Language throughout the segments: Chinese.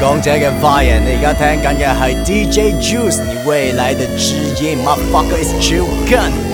讲者嘅发言，你而家听紧嘅系 DJ Juice，你未来的知音，My fucker is chill gun。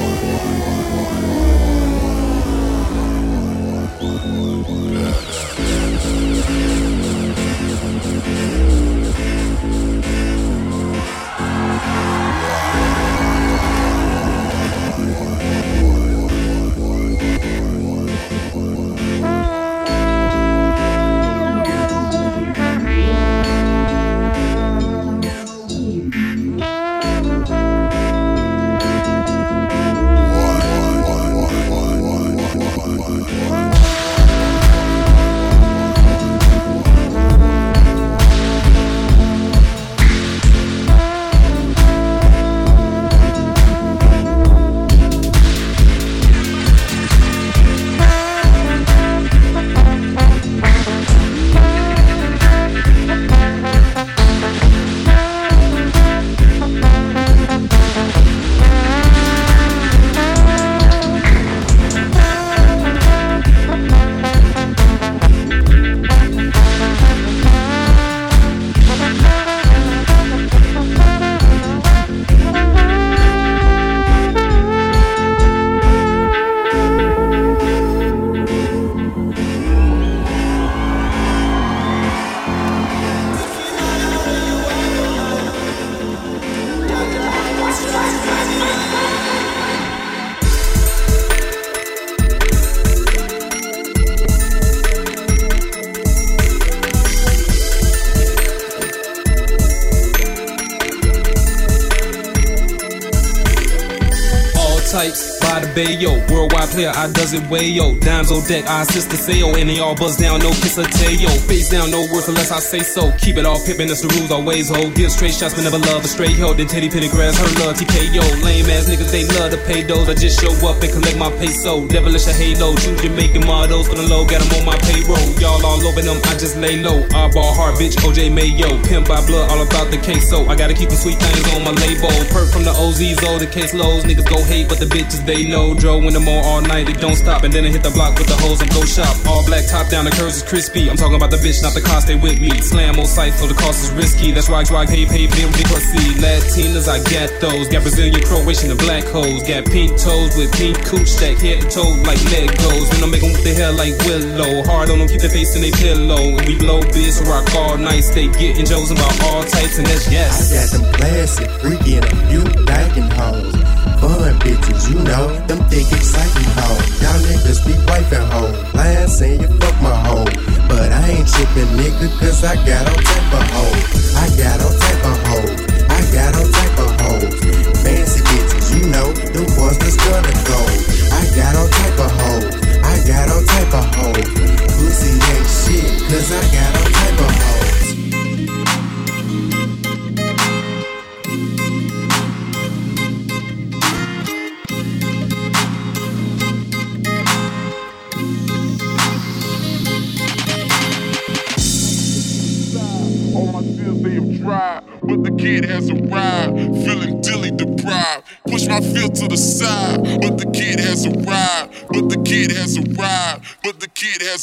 clear, I does it way yo. Dimes on deck, I assist the sale, and they all buzz down, no kiss or tail. Face down, no words unless I say so. Keep it all pippin', that's the rules always hold. Give straight shots, but never love a straight yo. Then Teddy grabs her love, TKO. Lame ass niggas, they love to pay those. I just show up and collect my peso. Devilish a halo, true Jamaican models for the low, got them on my payroll. Y'all all over them, I just lay low. I ball hard, bitch, OJ Mayo. Pimp by blood, all about the queso. I gotta keep the sweet things on my label. Perk from the OZ's, all the case lows. Niggas go hate, but the bitches they know. Dro in the mall all 90, don't stop. And then I hit the block with the holes and go shop. All black, top down, the curves is crispy. I'm talking about the bitch, not the car, stay with me. Slam on sight, so the cost is risky. That's why I drive, hey, pay, pay, pay, see. Latinas, I got those. Got Brazilian, Croatian, and black hoes. Got pink toes with pink cooch stack, head and toe like Legos. When i make making with the hair like Willow. Hard on them, keep their face in their pillow. And we blow biz, rock all night. Stay getting Joes about all types, and that's yes. I got them classic, freaky, and a few bagging hoes. Fun bitches, you know, them thick exciting hoes. Y'all niggas be wife and hoe. Lying saying you fuck my hoe. But I ain't tripping nigga, cause I got on temper, for hoe. I got on tape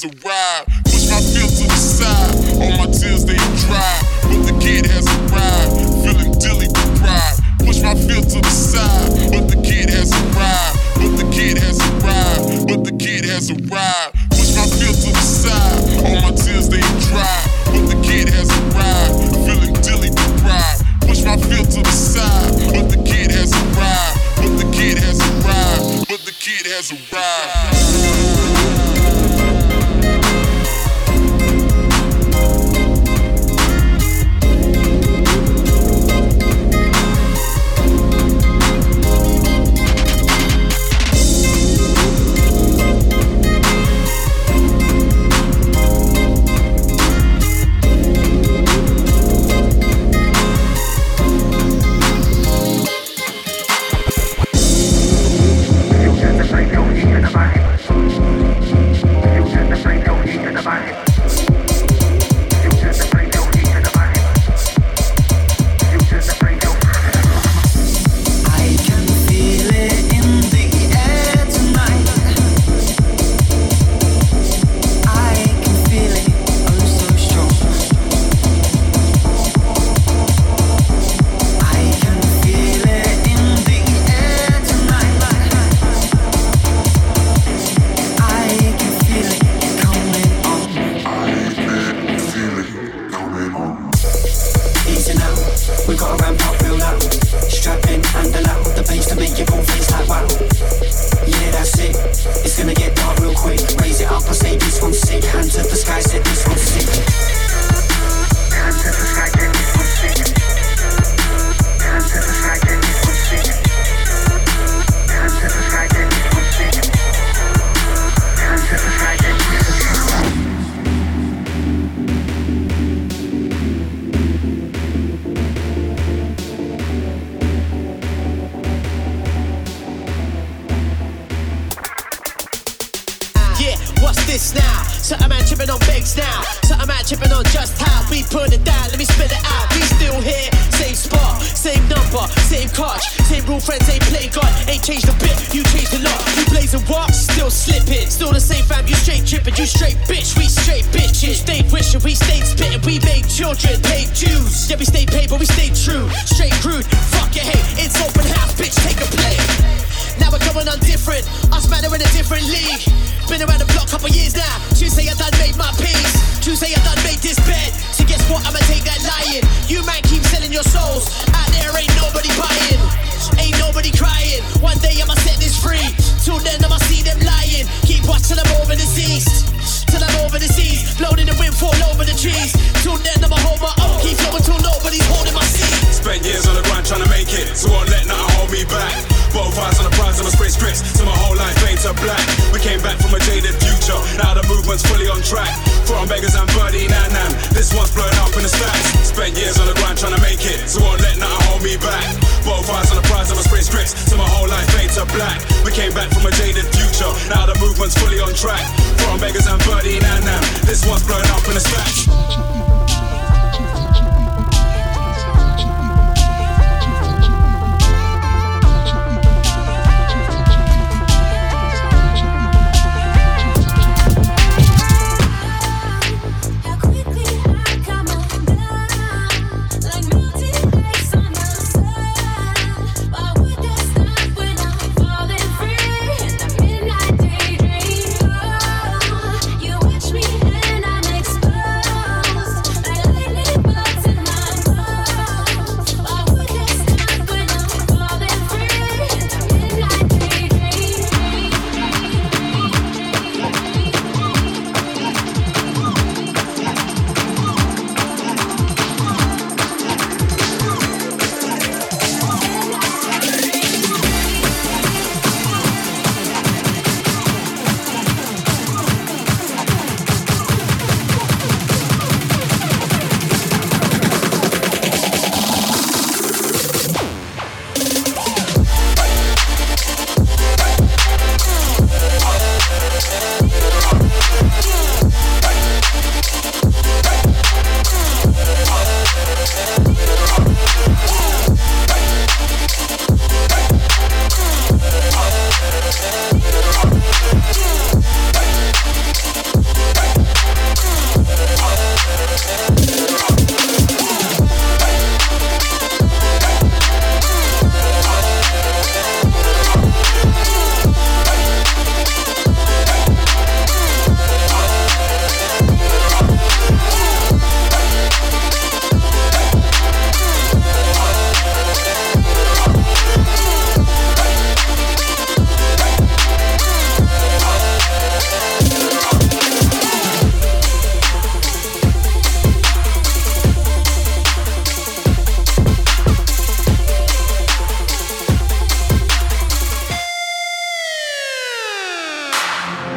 around. Bye. nation. We stayed spitting, we made children, paid Jews. Yeah, we stay paid, but we stay true. Straight rude, fuck your hate. It's open house, bitch, take a play. Now we're going on different. Us man are in a different league. Been around the block couple years now. Tuesday I done made my peace. fall over the trees. Till then, I'ma hold my own, keep going till nobody's holding my seat. Spent years on the grind trying to make it, so won't let nothing hold me back. Both eyes on the prize, I'ma spray scripts, till my whole life fades to black. We came back from a jaded future, now the movement's fully on track. From beggars and birdie, nan nan, this one's blowing up in the stacks. Spent years on the grind trying to make it, so won't let nothing hold me back. Both eyes on the prize, I'ma spray scripts, till my whole life fades to black came back from a jaded future. Now the movement's fully on track. From beggars and birdie and now this one's blown up in a stash.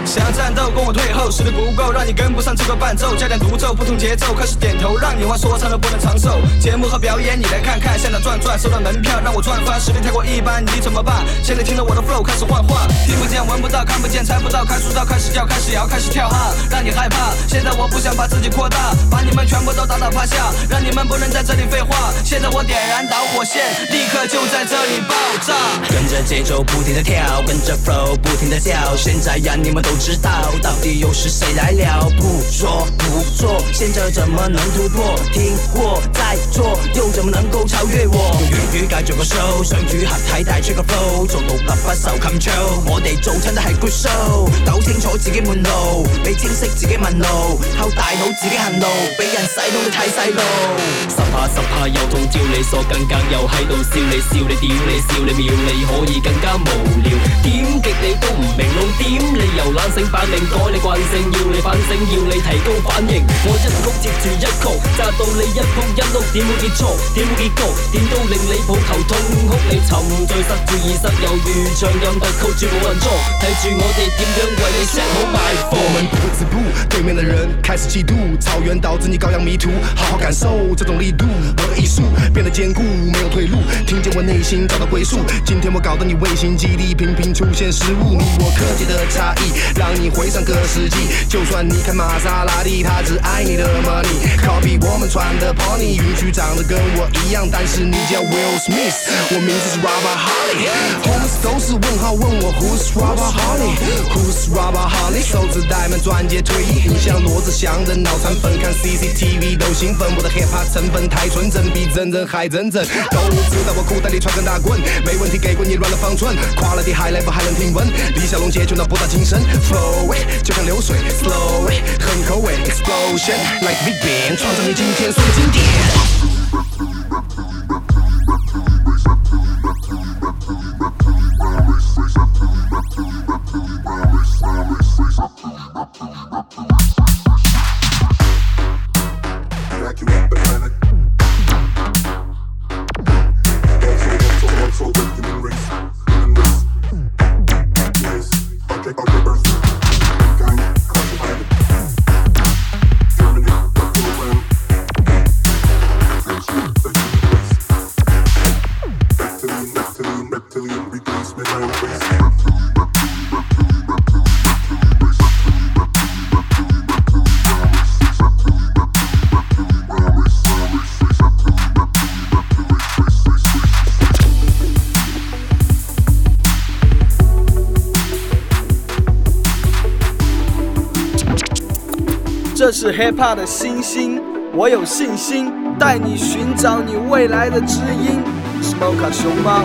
想要战斗，跟我退后，实力不够，让你跟不上这个伴奏。加点独奏，不同节奏，开始点头，让你玩说唱都不能长寿。节目和表演，你来看看，现场转转，收到门票，让我赚翻。实力太过一般，你怎么办？现在听着我的 flow，开始幻化，听不见，闻不到，看不见，猜不到，开到开始叫，开始摇，开始跳哈，让你害怕。现在我不想把自己扩大，把你们全部都打倒趴下，让你们不能在这里废话。现在我点燃导火线，立刻就在这里爆炸。跟着节奏不停的跳，跟着 flow 不停的跳，现在让你们。都。不知道到底又是谁来了？不说不做，现在怎么能突破？听过再做，又怎么能够超越？用粤语介绍个 show，想与合体带出个 flow，做到立不受 control，我哋做亲都系 good show，搞清楚自己门路，你清晰自己问路，靠大脑自己行路，俾人洗脑你太细路。十下十下又通招，你傻更更又喺度笑你笑你屌你笑你秒你，可以更加无聊。点极你都唔明路，点你又懒。反省，反定改你惯性，要你反省，要你提高反应。我一曲接住一曲，炸到你一扑一碌，点会结束？点会结局？点都令你抱头痛哭，你沉醉失意，意失又如像音乐曲，绝冇人作。睇住我哋点样为你 set 好埋伏。我们不会止步，对面的人开始嫉妒，草原导致你高羊迷途，好好感受这种力度。和的艺术变得坚固，没有退路，听见我内心找到归宿。今天我搞得你卫星基地频频出现失误，你我科技的差异。让你回上个世纪，就算你开玛莎拉蒂，他只爱你的 money。Copy 我们穿的 pony，允许长得跟我一样，但是你叫 Will Smith，我名字是 Robert Harley。Homes 都是问号，问我 Who's Robert Harley？Who's Robert Harley？手指满钻戒，退役你像罗志祥人脑残粉，看 CCTV 都兴奋。我的 hiphop 成分太纯正，比真人还真正。都知道我裤袋里揣根大棍，没问题给过你乱了方寸。跨了地中海，来不还能听闻，李小龙接拳那博大精深。Flow it，就像流水；Slow it，很口味。Explosion，like Big Bang，创造你今天所有经典。是 hiphop 的星星，我有信心带你寻找你未来的知音。我是猫咖熊猫。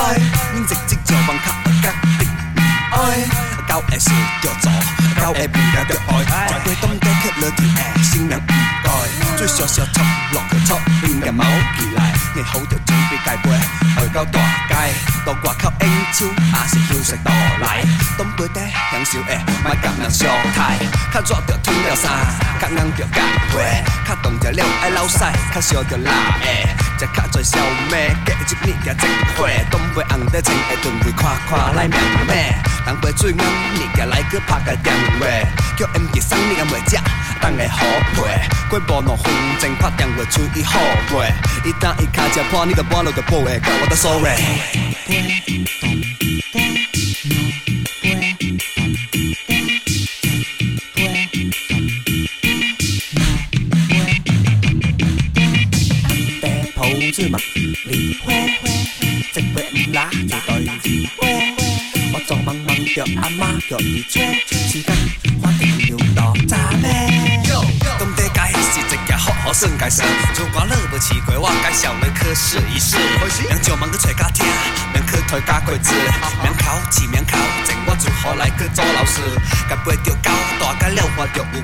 愛，應直接做 bằng khắp các tình ai Cao e sự cho rõ, cao e bù đã được ai Trái quê cái khét lơ thì e xin nhận bù coi 追上上沉落個 top，變嘅某奇嚟，你好就準備戒杯，去交代街，當掛給。手还是休息倒来，冬背的享受诶，莫给人伤太。较热着脱条衫，较硬着干件。较冻着了爱流腮，较烧着辣诶。食卡在烧麦。过一年寄一回，东北红的钱下顿饭看看来命命。冬背水硬，你寄来去拍个电话，叫 M 记送你个麦食，冻会好配。过无两分钟拍电话注意好配，一旦伊卡车破，你个满路就铺下，叫我多收下。离花，一杯不拉，一道离花。我做梦梦着阿妈叫伊找，时间发钱用多渣巴。东弟，介是一件好好耍介事。如果你不试过，我介绍你去试一试。人上忙去找教听，免去推教鬼子，免考，免考，前我如何来去做老师？甲背着九，大甲了我着有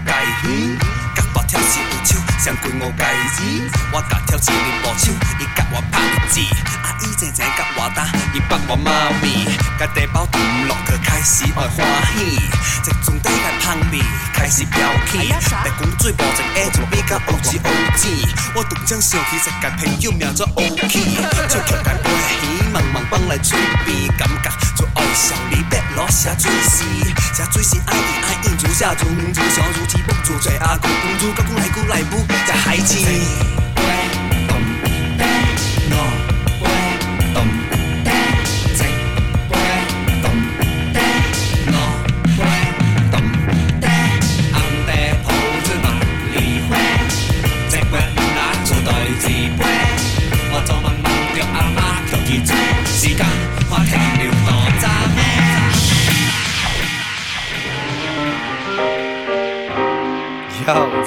介跳是会手，上怪我块钱。我甲跳是你无手，伊甲我拍一字。阿姨静静甲我打，伊帮我妈咪，甲茶包沉落去开始爱欢喜。一阵底个香味开始飘起，白讲水无一滴，就比甲乌是乌气。我突然想起，才个朋友名做乌气，就个。望放来嘴边，感觉就爱上你，别鹭声水丝，这水丝爱伊爱硬，如写船，如想如痴不如醉，阿公如高公内姑内母在海墘。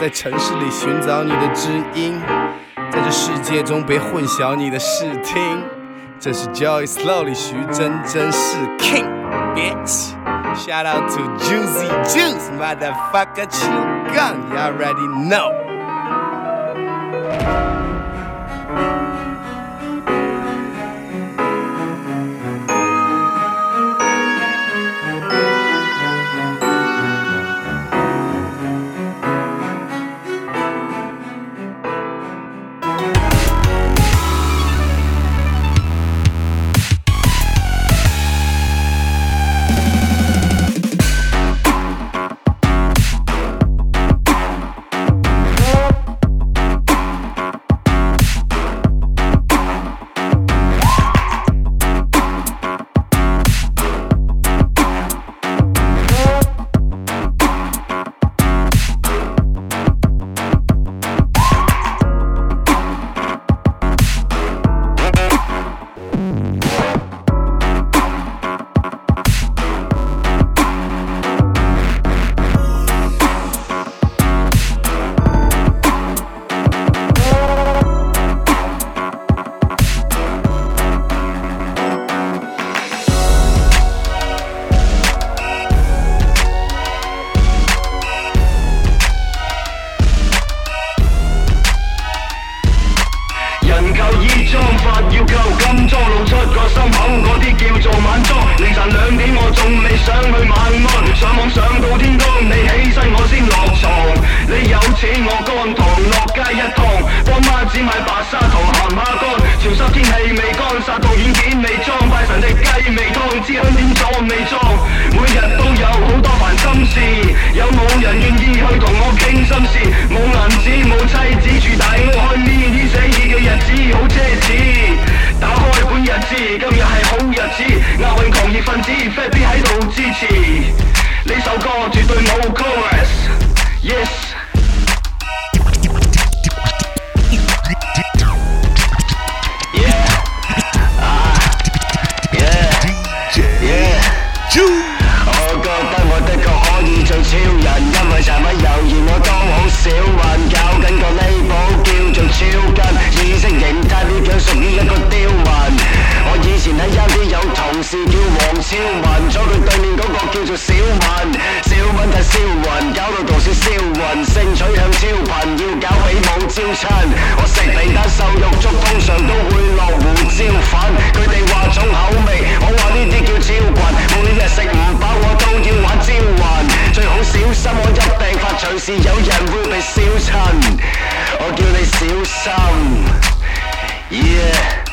城市里寻找你的知音，在这世界中别混淆你的视听。这是 Joy，Slowly，徐真真是 King，Bitch。Shout out to Juicy Juice，Motherfucker，Chew g u n y o u already know。小问，小问题烧云，搞到度烧烧云，性取向超频，要搞起舞招亲。我食你单瘦肉粥，通常都会落胡椒粉。佢哋话重口味，我话呢啲叫招棍。每日食唔饱，我都要玩招魂。最好小心，我一病发随时，有人会被烧亲。我叫你小心，yeah。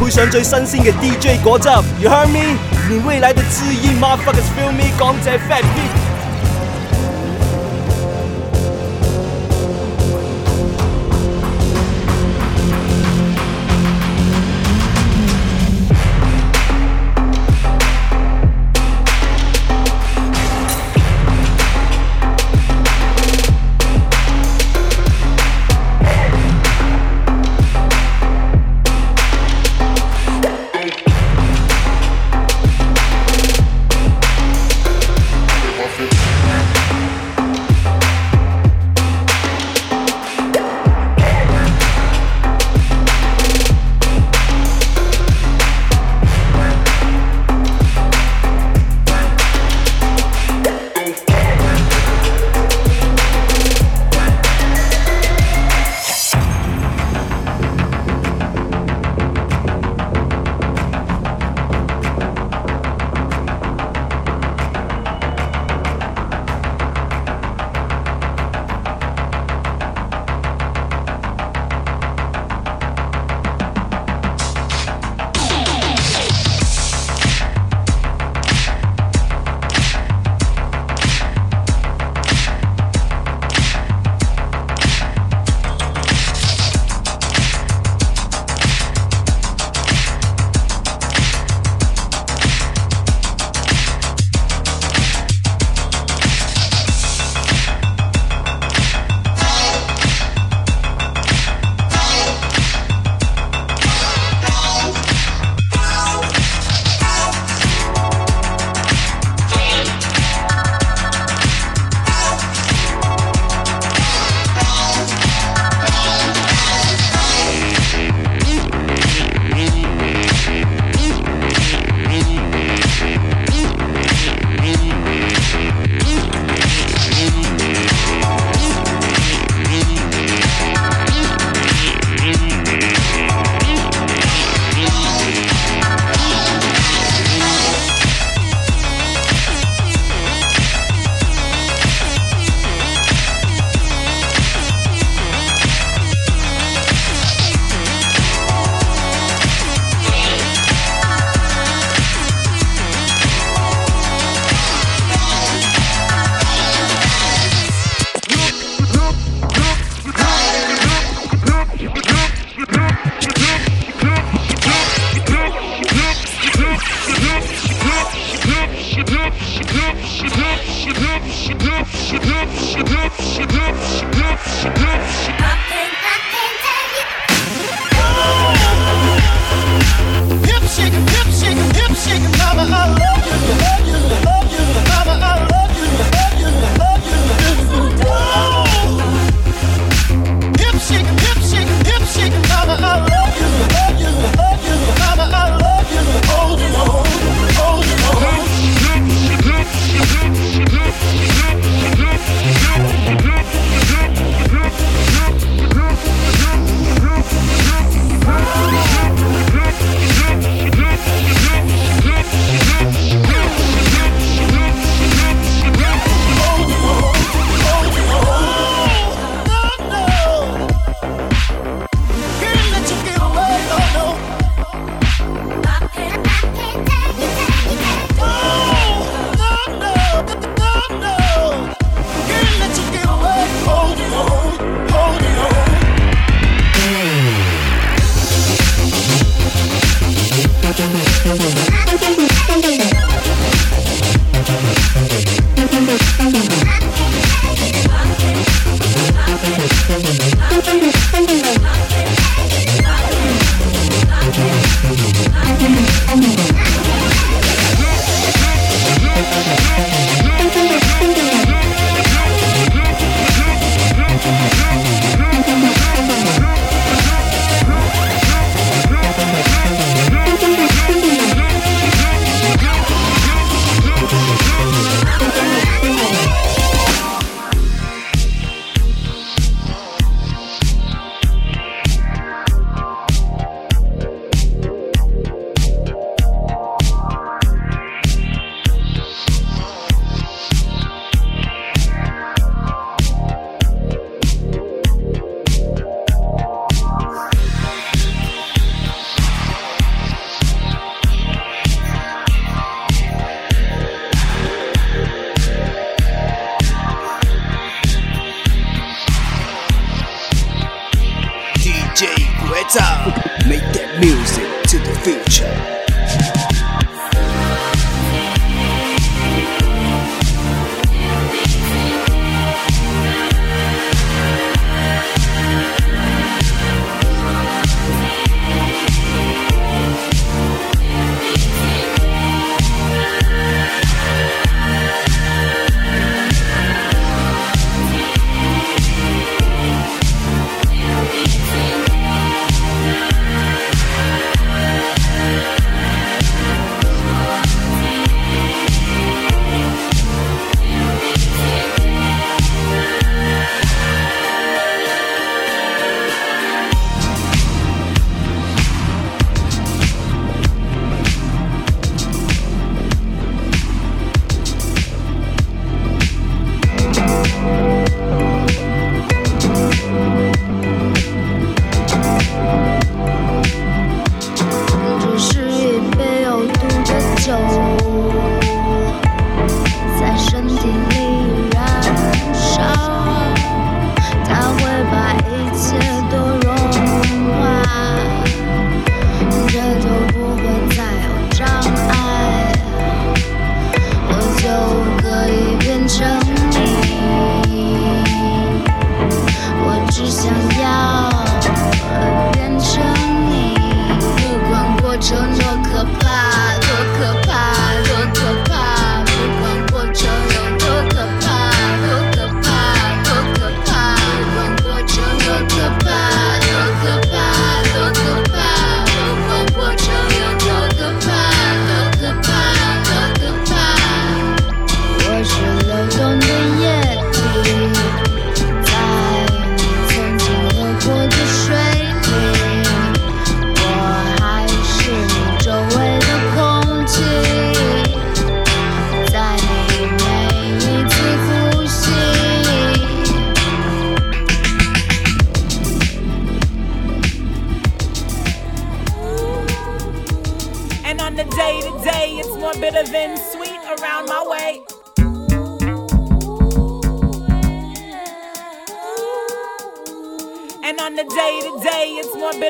配上最新鲜嘅 DJ 果汁，You heard me？你未来的知音，Motherfuckers feel me？讲者 Fat P。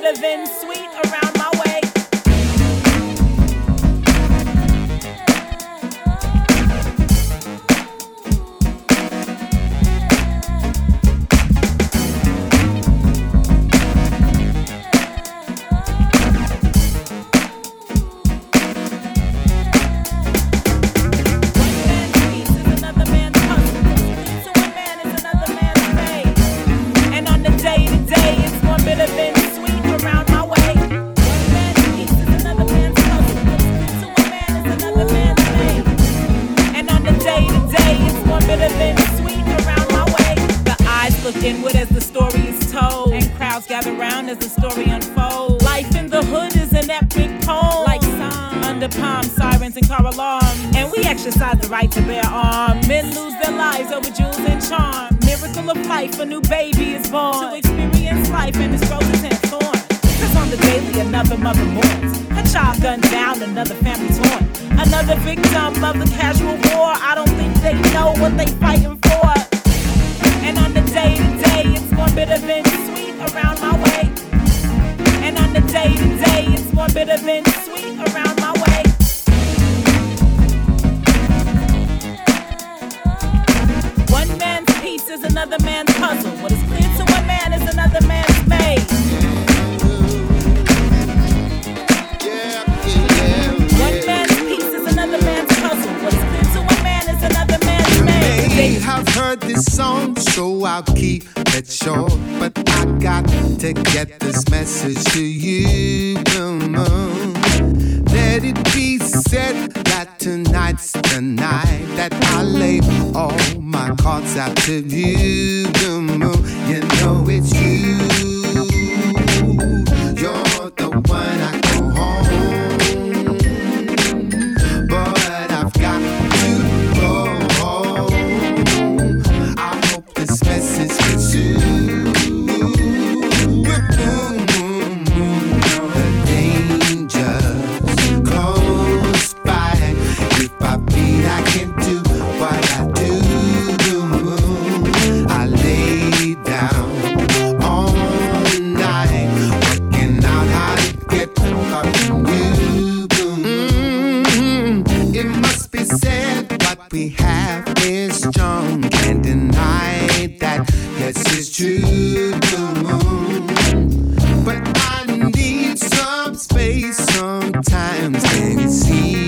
could have been sweet. celebrate. sometimes can see.